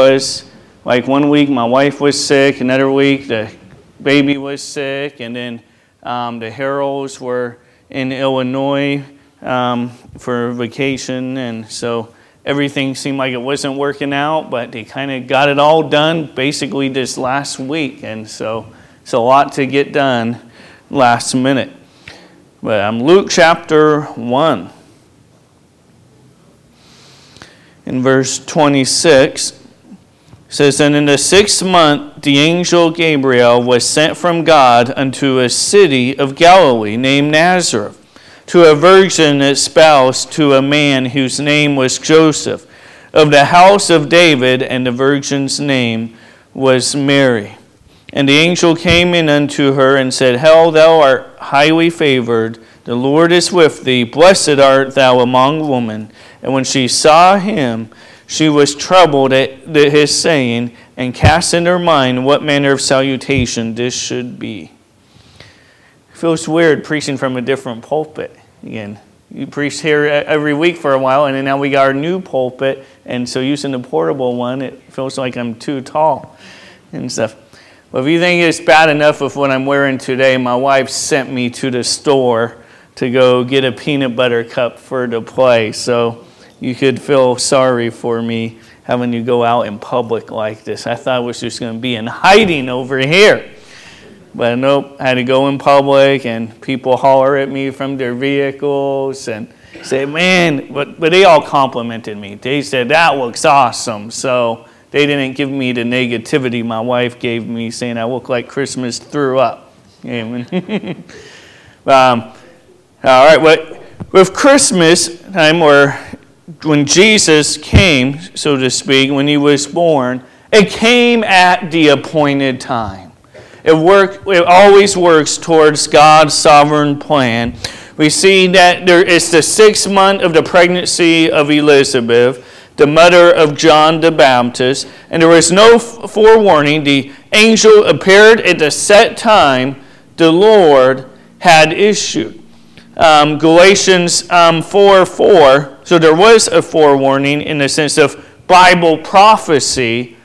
was like one week my wife was sick, another week the baby was sick, and then um, the Herolds were in Illinois um, for vacation, and so everything seemed like it wasn't working out, but they kind of got it all done basically this last week, and so it's a lot to get done last minute. But I'm um, Luke chapter 1. In verse 26, says, And in the sixth month, the angel Gabriel was sent from God unto a city of Galilee named Nazareth, to a virgin espoused to a man whose name was Joseph, of the house of David, and the virgin's name was Mary. And the angel came in unto her and said, Hail, thou art highly favored, the Lord is with thee, blessed art thou among women. And when she saw him, she was troubled at his saying and cast in her mind what manner of salutation this should be. It feels weird preaching from a different pulpit again. You preach here every week for a while, and now we got our new pulpit, and so using the portable one, it feels like I'm too tall and stuff. Well, if you think it's bad enough with what I'm wearing today, my wife sent me to the store to go get a peanut butter cup for the play. So you could feel sorry for me having to go out in public like this. I thought I was just going to be in hiding over here. But nope, I had to go in public and people holler at me from their vehicles and say, man, but, but they all complimented me. They said, that looks awesome. So they didn't give me the negativity my wife gave me, saying I look like Christmas threw up. Amen. um, all right, but with Christmas time, or when Jesus came, so to speak, when he was born, it came at the appointed time. It, work, it always works towards God's sovereign plan. We see that there is the sixth month of the pregnancy of Elizabeth, the mother of John the Baptist, and there was no forewarning. The angel appeared at the set time the Lord had issued um, Galatians um, 4 4. So there was a forewarning in the sense of Bible prophecy,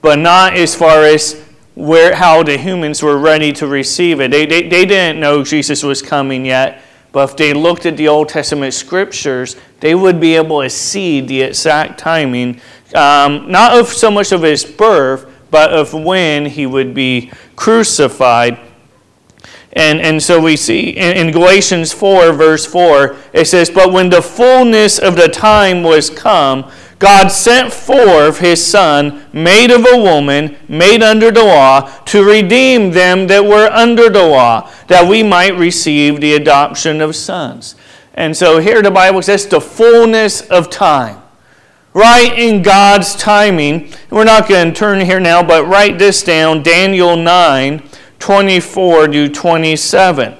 but not as far as where, how the humans were ready to receive it. They, they, they didn't know Jesus was coming yet, but if they looked at the Old Testament scriptures, they would be able to see the exact timing, um, not of so much of his birth, but of when he would be crucified and, and so we see in, in, Galatians 4, verse 4, it says, But when the fullness of the time was come, God sent forth his Son, made of a woman, made under the law, to redeem them that were under the law, that we might receive the adoption of sons. And so here the Bible says, the fullness of time. Right in God's timing. We're not going to turn here now, but write this down Daniel 9 24 to 27.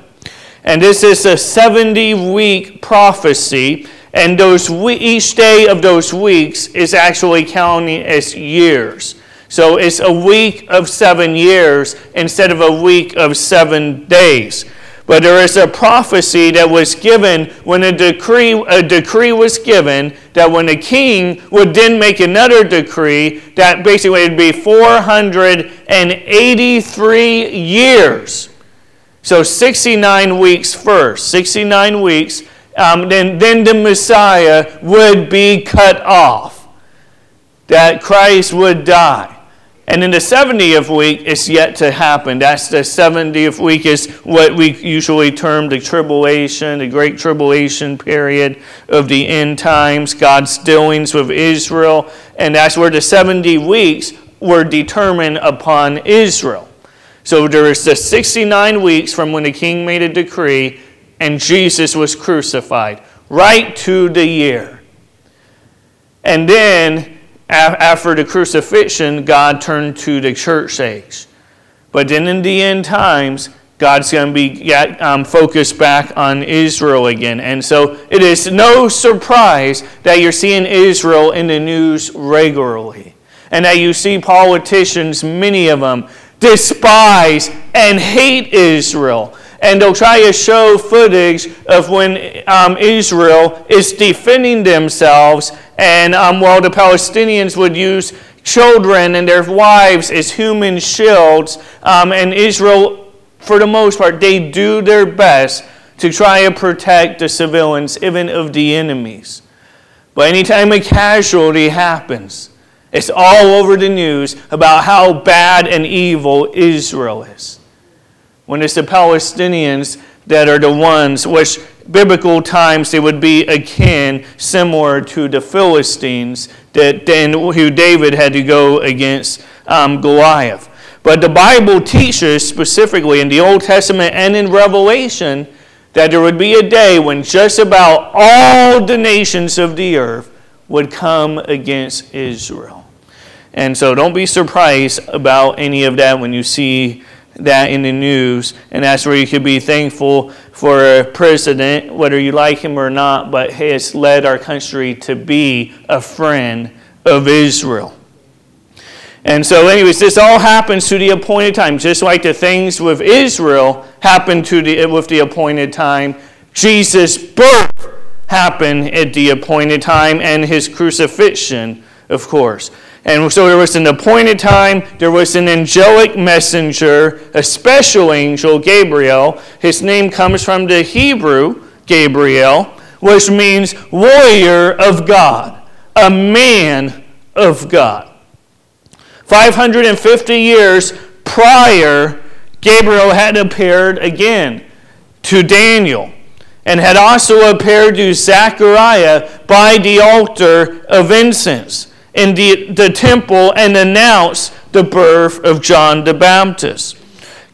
And this is a 70 week prophecy, and those each day of those weeks is actually counting as years. So it's a week of seven years instead of a week of seven days. But there is a prophecy that was given when a decree, a decree was given that when a king would then make another decree, that basically would be 483 years. So 69 weeks first, 69 weeks, um, then, then the Messiah would be cut off, that Christ would die. And in the 70th week, it's yet to happen. That's the 70th week, is what we usually term the tribulation, the great tribulation period of the end times, God's dealings with Israel. And that's where the 70 weeks were determined upon Israel. So there is the 69 weeks from when the king made a decree and Jesus was crucified, right to the year. And then after the crucifixion, God turned to the church age. But then in the end times, God's going to be um, focused back on Israel again. And so it is no surprise that you're seeing Israel in the news regularly. And that you see politicians, many of them, despise and hate Israel and they'll try to show footage of when um, Israel is defending themselves, and um, while the Palestinians would use children and their wives as human shields. Um, and Israel, for the most part, they do their best to try and protect the civilians, even of the enemies. But anytime a casualty happens, it's all over the news about how bad and evil Israel is. When it's the Palestinians that are the ones which biblical times they would be akin, similar to the Philistines that then who David had to go against um, Goliath. But the Bible teaches specifically in the Old Testament and in Revelation that there would be a day when just about all the nations of the earth would come against Israel. And so don't be surprised about any of that when you see that in the news. And that's where you could be thankful for a president, whether you like him or not, but he has led our country to be a friend of Israel. And so, anyways, this all happens to the appointed time, just like the things with Israel happened to the, with the appointed time. Jesus' birth happened at the appointed time, and his crucifixion, of course. And so there was an appointed time, there was an angelic messenger, a special angel, Gabriel. His name comes from the Hebrew, Gabriel, which means warrior of God, a man of God. 550 years prior, Gabriel had appeared again to Daniel and had also appeared to Zechariah by the altar of incense in the, the temple and announce the birth of John the Baptist.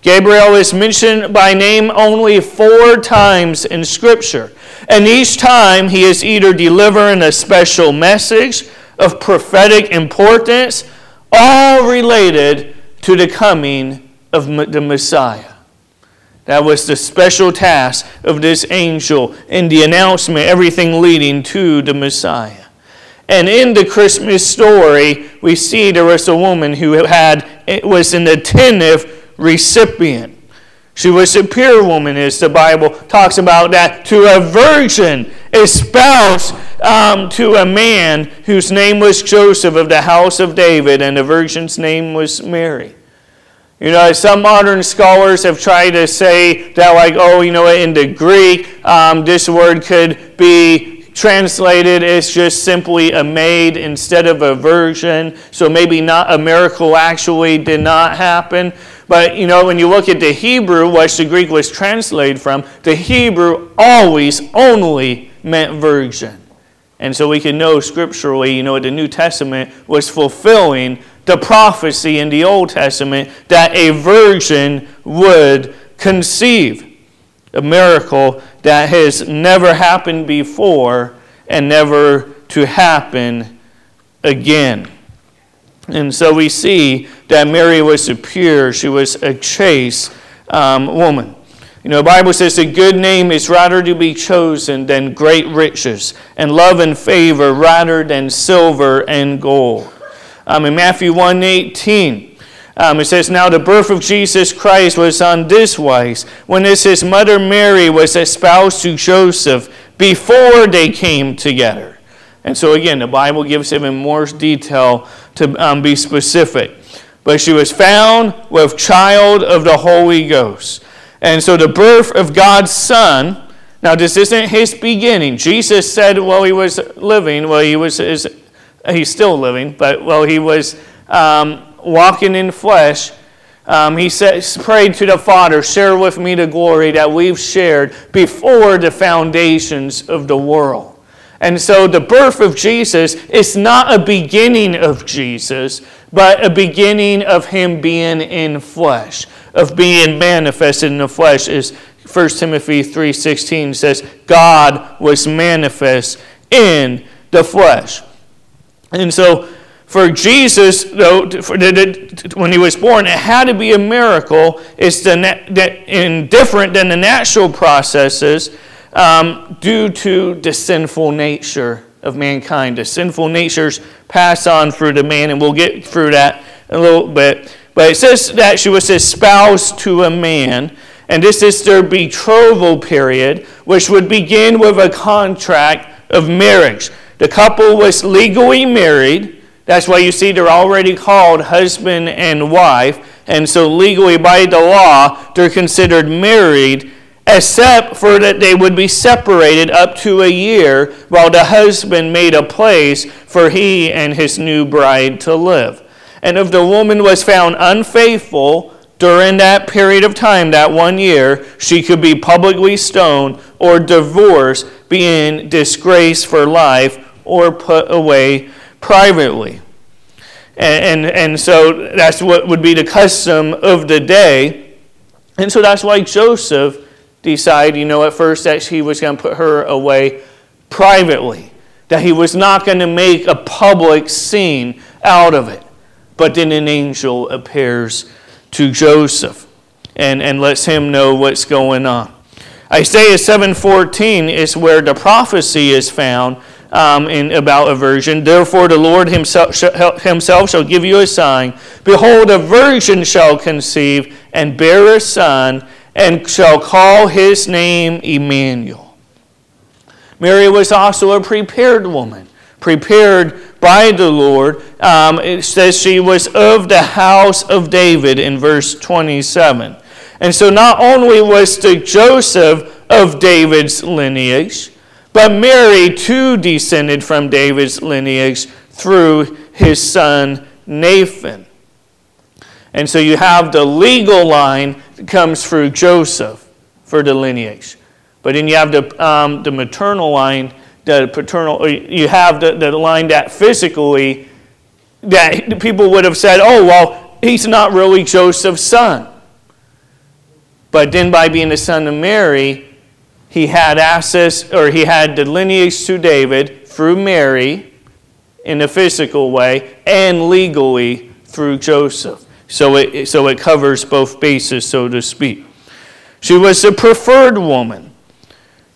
Gabriel is mentioned by name only four times in Scripture, and each time he is either delivering a special message of prophetic importance, all related to the coming of the Messiah. That was the special task of this angel in the announcement, everything leading to the Messiah. And in the Christmas story, we see there was a woman who had was an attentive recipient. She was a pure woman, as the Bible talks about that, to a virgin, espoused um, to a man whose name was Joseph of the house of David, and the virgin's name was Mary. You know, some modern scholars have tried to say that, like, oh, you know, in the Greek, um, this word could be translated as just simply a maid instead of a virgin. So maybe not a miracle actually did not happen. But you know, when you look at the Hebrew, which the Greek was translated from, the Hebrew always only meant virgin. And so we can know scripturally, you know, the New Testament was fulfilling the prophecy in the Old Testament that a virgin would conceive. A miracle that has never happened before and never to happen again. And so we see that Mary was a pure, she was a chaste um, woman. You know, the Bible says a good name is rather to be chosen than great riches, and love and favor rather than silver and gold. Um, in Matthew 1 18, um, it says, Now the birth of Jesus Christ was on this wise, when his mother Mary was espoused to Joseph before they came together. And so again, the Bible gives even more detail to um, be specific. But she was found with child of the Holy Ghost. And so the birth of God's Son, now this isn't his beginning. Jesus said while he was living, well, he was, he's still living, but while he was um, walking in flesh, um, he says, prayed to the Father, share with me the glory that we've shared before the foundations of the world. And so the birth of Jesus is not a beginning of Jesus, but a beginning of him being in flesh, of being manifested in the flesh. As 1 Timothy 3:16 says, God was manifest in the flesh. And so for Jesus, though, when he was born, it had to be a miracle. It's the, different than the natural processes um, due to the sinful nature of mankind. The sinful natures pass on through the man, and we'll get through that a little bit. But it says that she was espoused to a man, and this is their betrothal period, which would begin with a contract of marriage. The couple was legally married That's why you see they're already called husband and wife. And so, legally, by the law, they're considered married, except for that they would be separated up to a year while the husband made a place for he and his new bride to live. And if the woman was found unfaithful during that period of time, that one year, she could be publicly stoned or divorced, being disgraced for life, or put away privately. And, and, and so that's what would be the custom of the day. And so that's why Joseph decided, you know, at first that he was going to put her away privately, that he was not going to make a public scene out of it. But then an angel appears to Joseph and, and lets him know what's going on. Isaiah 7:14 is where the prophecy is found um, in about a virgin. Therefore, the Lord himself, himself shall give you a sign. Behold, a virgin shall conceive and bear a son, and shall call his name Emmanuel. Mary was also a prepared woman, prepared by the Lord. Um, it says she was of the house of David in verse 27. And so not only was the Joseph of David's lineage, but Mary too descended from David's lineage through his son Nathan. And so you have the legal line that comes through Joseph for the lineage. But then you have the, um, the maternal line, the paternal, you have the, the line that physically, that people would have said, oh, well, he's not really Joseph's son. But then by being the son of Mary, he had access, or he had the lineage to David through Mary in a physical way and legally through Joseph. So it, so it covers both bases, so to speak. She was a preferred woman.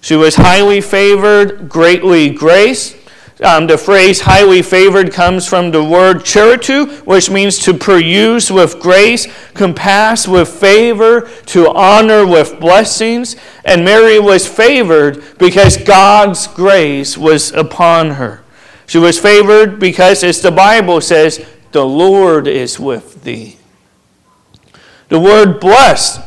She was highly favored, greatly graced. Um, the phrase highly favored comes from the word charitu, which means to peruse with grace, compass with favor, to honor with blessings. And Mary was favored because God's grace was upon her. She was favored because, as the Bible says, the Lord is with thee. The word blessed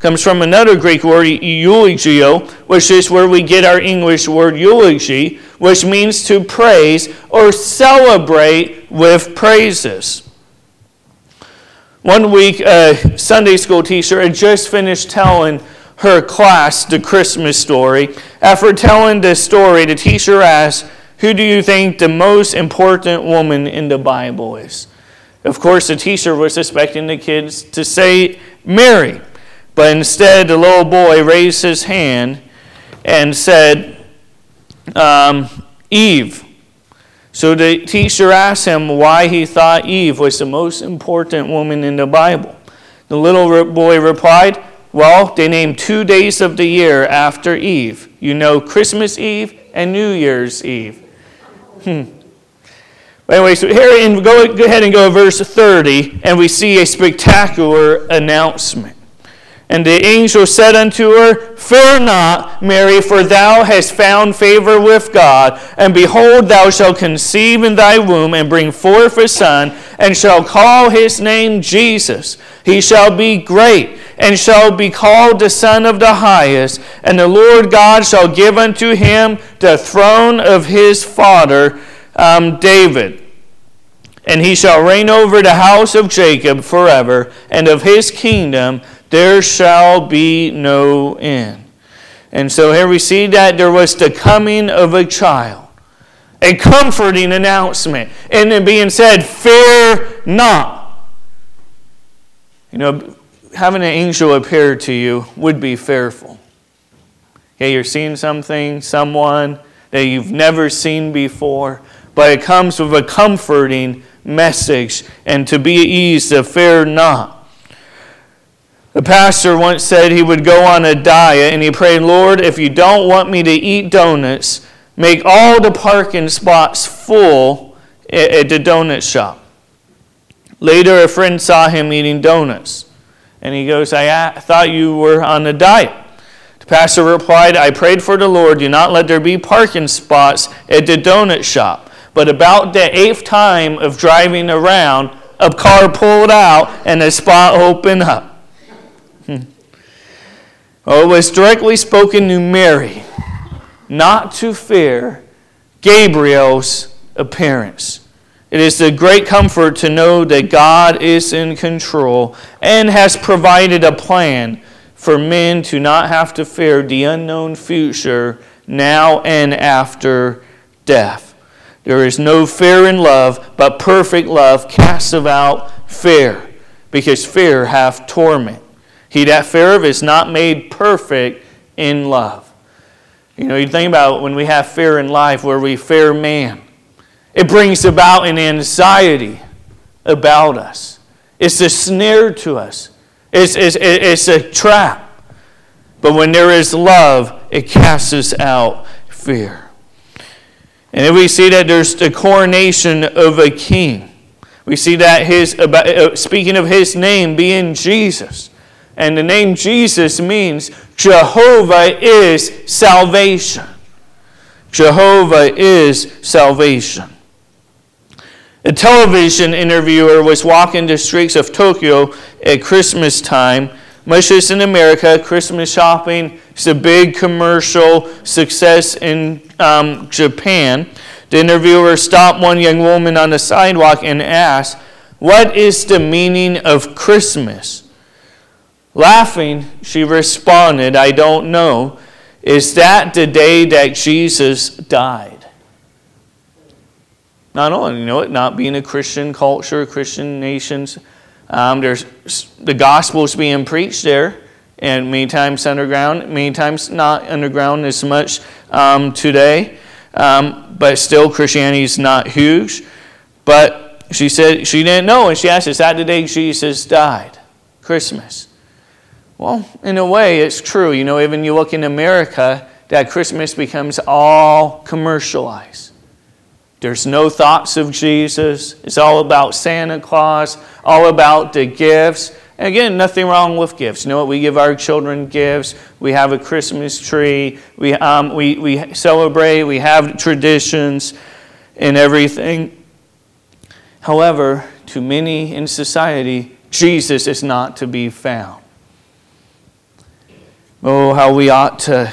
comes from another Greek word, eulogio, which is where we get our English word eulogy, which means to praise or celebrate with praises. One week, a Sunday school teacher had just finished telling her class the Christmas story. After telling the story, the teacher asked, Who do you think the most important woman in the Bible is? Of course, the teacher was expecting the kids to say Mary. But instead, the little boy raised his hand and said, um, Eve. So the teacher asked him why he thought Eve was the most important woman in the Bible. The little boy replied, Well, they named two days of the year after Eve. You know, Christmas Eve and New Year's Eve. Hmm. Anyway, so here, in, go, go ahead and go to verse 30, and we see a spectacular announcement. And the angel said unto her, Fear not, Mary, for thou hast found favor with God. And behold, thou shalt conceive in thy womb, and bring forth a son, and shall call his name Jesus. He shall be great, and shall be called the Son of the Highest. And the Lord God shall give unto him the throne of his father um, David. And he shall reign over the house of Jacob forever, and of his kingdom there shall be no end. And so here we see that there was the coming of a child, a comforting announcement, and then being said, Fear not. You know, having an angel appear to you would be fearful. Okay, you're seeing something, someone that you've never seen before, but it comes with a comforting message and to be at ease, to fear not. The pastor once said he would go on a diet and he prayed, Lord, if you don't want me to eat donuts, make all the parking spots full at the donut shop. Later, a friend saw him eating donuts. And he goes, I thought you were on a diet. The pastor replied, I prayed for the Lord, do not let there be parking spots at the donut shop. But about the eighth time of driving around, a car pulled out and a spot opened up. Hmm. Well, it was directly spoken to Mary, not to fear Gabriel's appearance. It is a great comfort to know that God is in control and has provided a plan for men to not have to fear the unknown future now and after death. There is no fear in love, but perfect love casts out fear, because fear hath torment. He that feareth is not made perfect in love. You know, you think about when we have fear in life, where we fear man, it brings about an anxiety about us. It's a snare to us. It's, it's, it's a trap. But when there is love, it casts out fear. And then we see that there's the coronation of a king. We see that his, uh, speaking of his name being Jesus. And the name Jesus means Jehovah is salvation. Jehovah is salvation. A television interviewer was walking the streets of Tokyo at Christmas time much as in America, Christmas shopping is a big commercial success in um, Japan. The interviewer stopped one young woman on the sidewalk and asked, What is the meaning of Christmas? Laughing, she responded, I don't know. Is that the day that Jesus died? Not only, you know it, not being a Christian culture, Christian nations, um, there's the gospel is being preached there, and many times underground, many times not underground as much um, today. Um, but still, Christianity is not huge. But she said she didn't know, and she asked, "Is that the day Jesus died? Christmas?" Well, in a way, it's true. You know, even you look in America, that Christmas becomes all commercialized. There's no thoughts of Jesus. It's all about Santa Claus, all about the gifts. And again, nothing wrong with gifts. You know what? We give our children gifts. We have a Christmas tree. We, um, we, we celebrate. We have traditions and everything. However, to many in society, Jesus is not to be found. Oh, how we ought to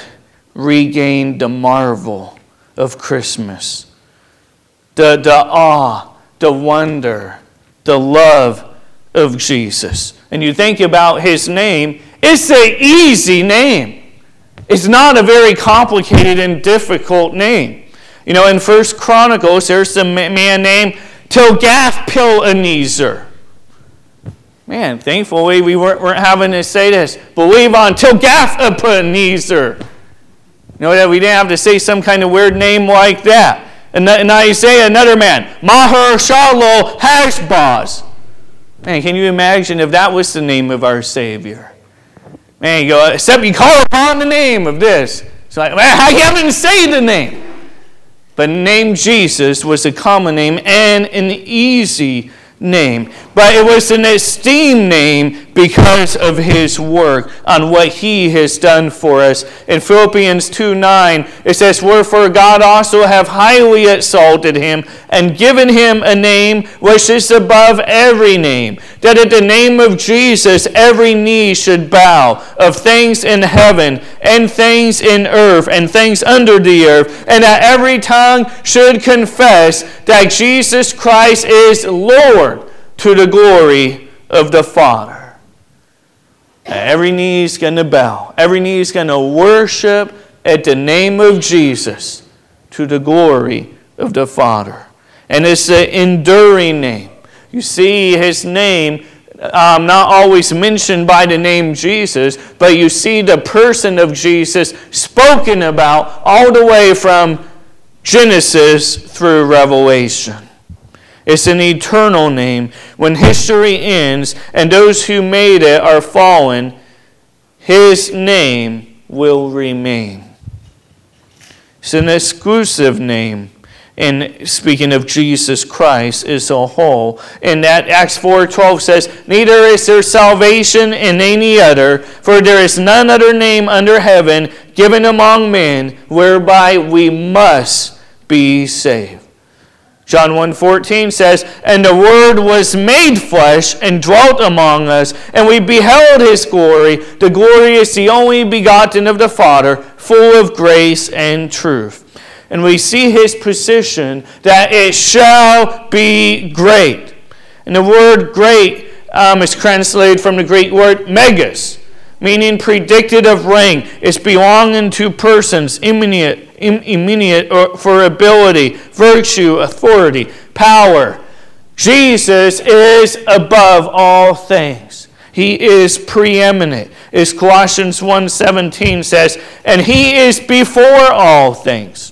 regain the marvel of Christmas the, the awe, the wonder, the love of Jesus. And you think about his name, it's an easy name. It's not a very complicated and difficult name. You know, in First Chronicles, there's a man named Tilgath-Pileser. Man, thankfully we weren't, weren't, having to say this. Believe on Tilgath-Pileser. You know that we didn't have to say some kind of weird name like that. And you say another man, Maher-shalal Hashbaz. Man, can you imagine if that was the name of our Savior? Man, you go, except you call upon the name of this. It's like, man, I haven't say the name. But name Jesus was a common name and an easy name, but it was an esteemed name because of his work on what he has done for us. In Philippians 2 9, it says, Wherefore God also have highly exalted him and given him a name which is above every name, that at the name of Jesus every knee should bow of things in heaven and things in earth and things under the earth, and that every tongue should confess that Jesus Christ is Lord to the glory of the Father. Every knee is going to bow. Every knee is going to worship at the name of Jesus to the glory of the Father. And it's an enduring name. You see his name um, not always mentioned by the name Jesus, but you see the person of Jesus spoken about all the way from Genesis through Revelation. It's an eternal name. When history ends and those who made it are fallen, his name will remain. It's an exclusive name. And speaking of Jesus Christ as a whole, and that Acts 4:12 says, "Neither is there salvation in any other, for there is none other name under heaven given among men whereby we must be saved." John 1:14 says, "And the word was made flesh and dwelt among us, and we beheld his glory, the glory is the only begotten of the Father, full of grace and truth." And we see his position that it shall be great. And the word great um, is translated from the Greek word megas, meaning predicted of rank. It's belonging to persons, imminent, immediate uh, for ability, virtue, authority, power. Jesus is above all things. He is preeminent. As Colossians 1:17 says, and he is before all things.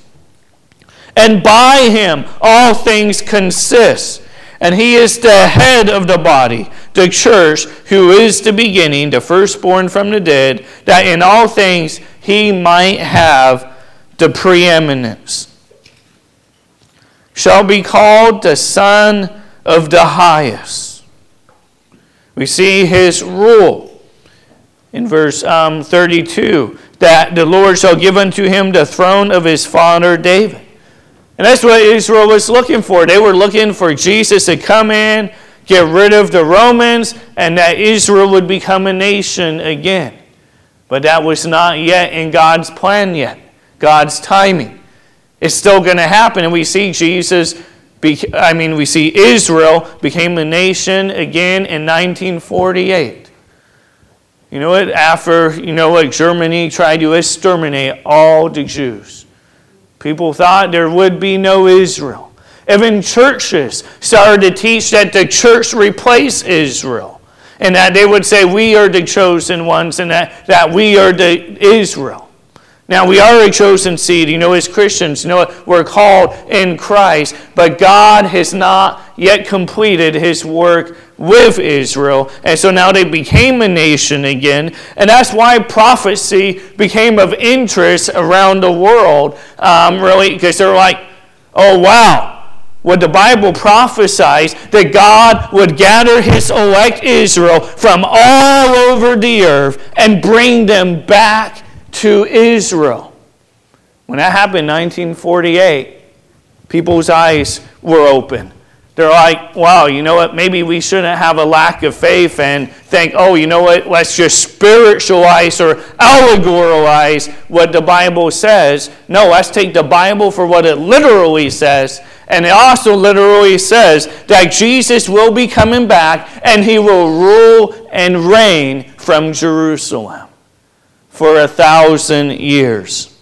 And by him all things consist. And he is the head of the body, the church, who is the beginning, the firstborn from the dead, that in all things he might have the preeminence, shall be called the Son of the Highest. We see his rule in verse um, 32 that the Lord shall give unto him the throne of his father David. And that's what Israel was looking for. They were looking for Jesus to come in, get rid of the Romans, and that Israel would become a nation again. But that was not yet in God's plan yet. God's timing. It's still going to happen. And we see Jesus, I mean, we see Israel became a nation again in 1948. You know what? After, you know what, Germany tried to exterminate all the Jews. People thought there would be no Israel. Even churches started to teach that the church replaced Israel. And that they would say, we are the chosen ones, and that, that we are the Israel. Now, we are a chosen seed, you know, as Christians, you know, we're called in Christ, but God has not yet completed his work with Israel. And so now they became a nation again. And that's why prophecy became of interest around the world, um, really, because they're like, oh, wow. What the Bible prophesies that God would gather his elect Israel from all over the earth and bring them back to Israel. When that happened in 1948, people's eyes were open. They're like, wow, you know what? Maybe we shouldn't have a lack of faith and think, oh, you know what? Let's just spiritualize or allegorize what the Bible says. No, let's take the Bible for what it literally says. And it also literally says that Jesus will be coming back and he will rule and reign from Jerusalem for a thousand years.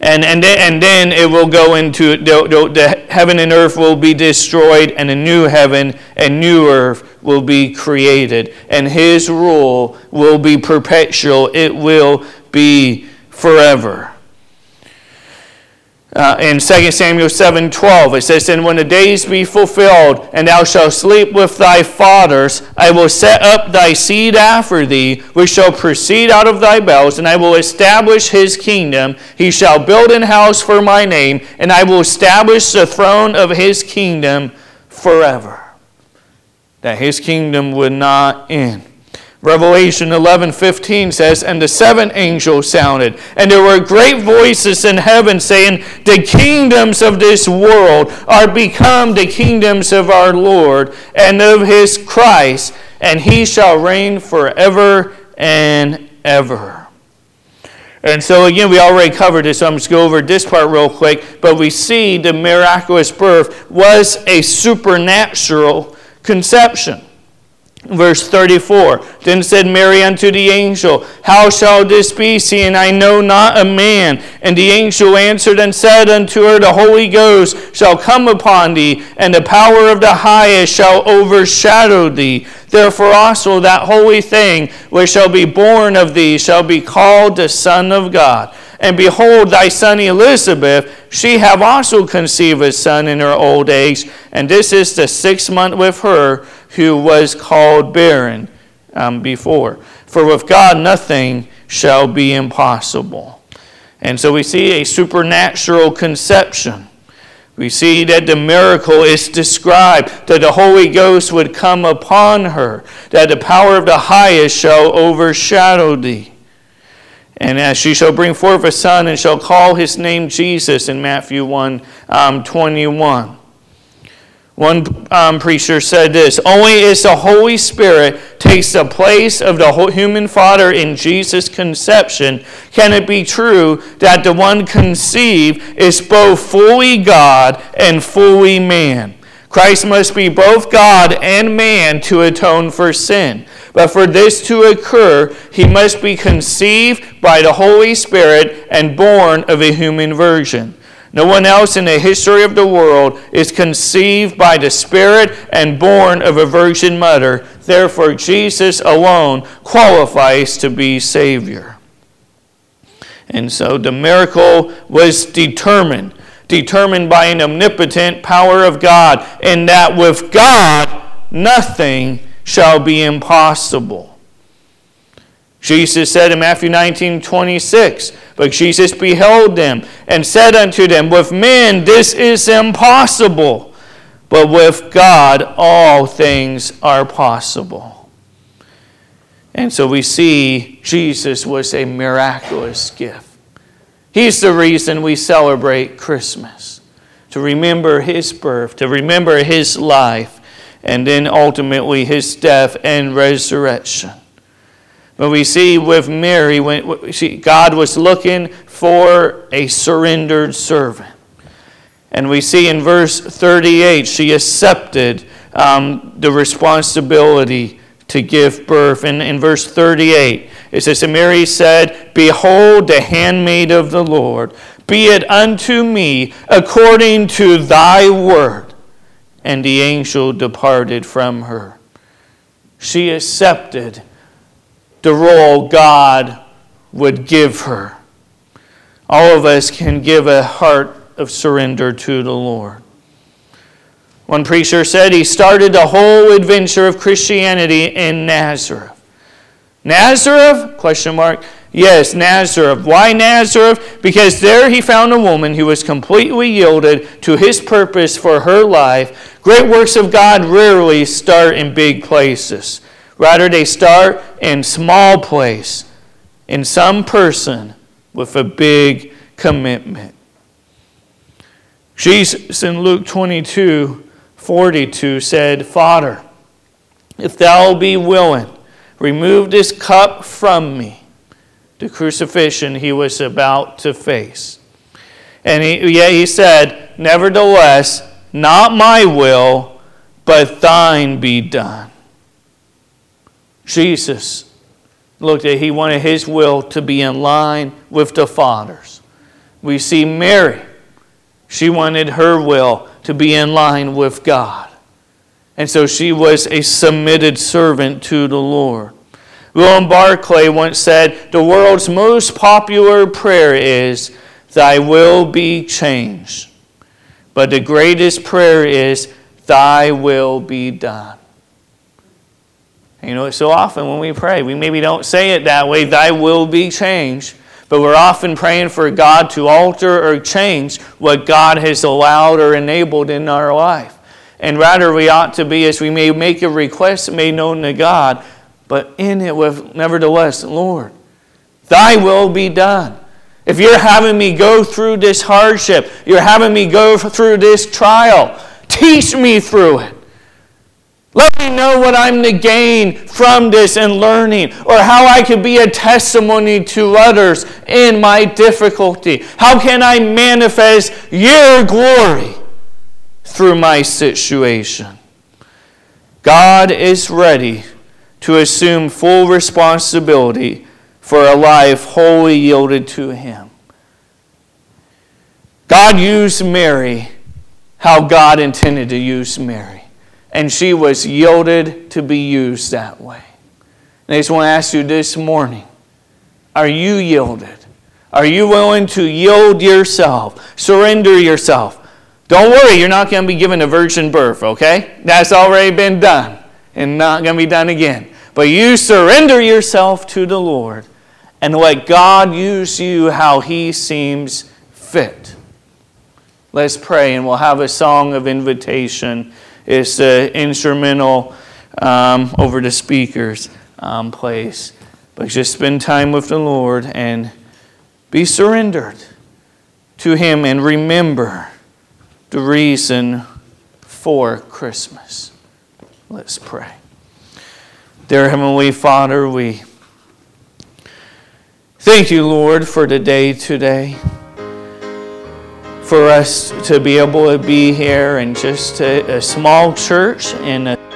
And, and, then, and then it will go into the, the, the heaven and earth will be destroyed, and a new heaven and new earth will be created. And his rule will be perpetual, it will be forever. Uh, in 2 Samuel 7 12, it says, And when the days be fulfilled, and thou shalt sleep with thy fathers, I will set up thy seed after thee, which shall proceed out of thy bells, and I will establish his kingdom. He shall build an house for my name, and I will establish the throne of his kingdom forever. That his kingdom would not end. Revelation 11:15 says, "And the seventh angel sounded, and there were great voices in heaven saying, The kingdoms of this world are become the kingdoms of our Lord and of his Christ, and he shall reign forever and ever." And so again, we already covered this, so I'm just go over this part real quick. But we see the miraculous birth was a supernatural conception. Verse 34 Then said Mary unto the angel, How shall this be, seeing I know not a man? And the angel answered and said unto her, The Holy Ghost shall come upon thee, and the power of the highest shall overshadow thee. Therefore also that holy thing which shall be born of thee shall be called the Son of God. And behold, thy son Elizabeth, she have also conceived a son in her old age, and this is the sixth month with her who was called barren um, before. For with God nothing shall be impossible. And so we see a supernatural conception. We see that the miracle is described, that the Holy Ghost would come upon her, that the power of the highest shall overshadow thee. And as she shall bring forth a son and shall call his name Jesus in Matthew 1 um, 21. One um, preacher said this Only as the Holy Spirit takes the place of the human father in Jesus' conception can it be true that the one conceived is both fully God and fully man. Christ must be both God and man to atone for sin. But for this to occur, he must be conceived by the Holy Spirit and born of a human virgin. No one else in the history of the world is conceived by the Spirit and born of a virgin mother. Therefore, Jesus alone qualifies to be Savior. And so the miracle was determined, determined by an omnipotent power of God, and that with God, nothing shall be impossible. Jesus said in Matthew 19 26, But Jesus beheld them and said unto them, With men this is impossible, but with God all things are possible. And so we see Jesus was a miraculous gift. He's the reason we celebrate Christmas to remember his birth, to remember his life, and then ultimately his death and resurrection. But we see with Mary, when God was looking for a surrendered servant. And we see in verse 38, she accepted um, the responsibility to give birth. And in verse 38, it says, And Mary said, Behold, the handmaid of the Lord, be it unto me according to thy word. And the angel departed from her. She accepted the role God would give her. All of us can give a heart of surrender to the Lord. One preacher said he started the whole adventure of Christianity in Nazareth. Nazareth? Question mark. Yes, Nazareth. Why Nazareth? Because there he found a woman who was completely yielded to his purpose for her life. Great works of God rarely start in big places. Rather, they start in small place, in some person with a big commitment. Jesus in Luke 22 42 said, Father, if thou be willing, remove this cup from me. The crucifixion he was about to face. And he, yet he said, Nevertheless, not my will, but thine be done. Jesus looked at, he wanted his will to be in line with the Father's. We see Mary, she wanted her will to be in line with God. And so she was a submitted servant to the Lord. William Barclay once said, The world's most popular prayer is, Thy will be changed. But the greatest prayer is, Thy will be done. You know, so often when we pray, we maybe don't say it that way, thy will be changed. But we're often praying for God to alter or change what God has allowed or enabled in our life. And rather, we ought to be, as we may make a request made known to God, but in it with, nevertheless, Lord, thy will be done. If you're having me go through this hardship, you're having me go through this trial, teach me through it. Let me know what I'm to gain from this and learning, or how I can be a testimony to others in my difficulty. How can I manifest your glory through my situation? God is ready to assume full responsibility for a life wholly yielded to Him. God used Mary how God intended to use Mary and she was yielded to be used that way. And I just want to ask you this morning are you yielded? Are you willing to yield yourself, surrender yourself? Don't worry, you're not going to be given a virgin birth, okay? That's already been done and not going to be done again. But you surrender yourself to the Lord and let God use you how He seems fit. Let's pray and we'll have a song of invitation. It's the instrumental um, over the speakers um, place. But just spend time with the Lord and be surrendered to Him and remember the reason for Christmas. Let's pray. Dear Heavenly Father, we thank you, Lord, for the day today. For us to be able to be here in just a, a small church in a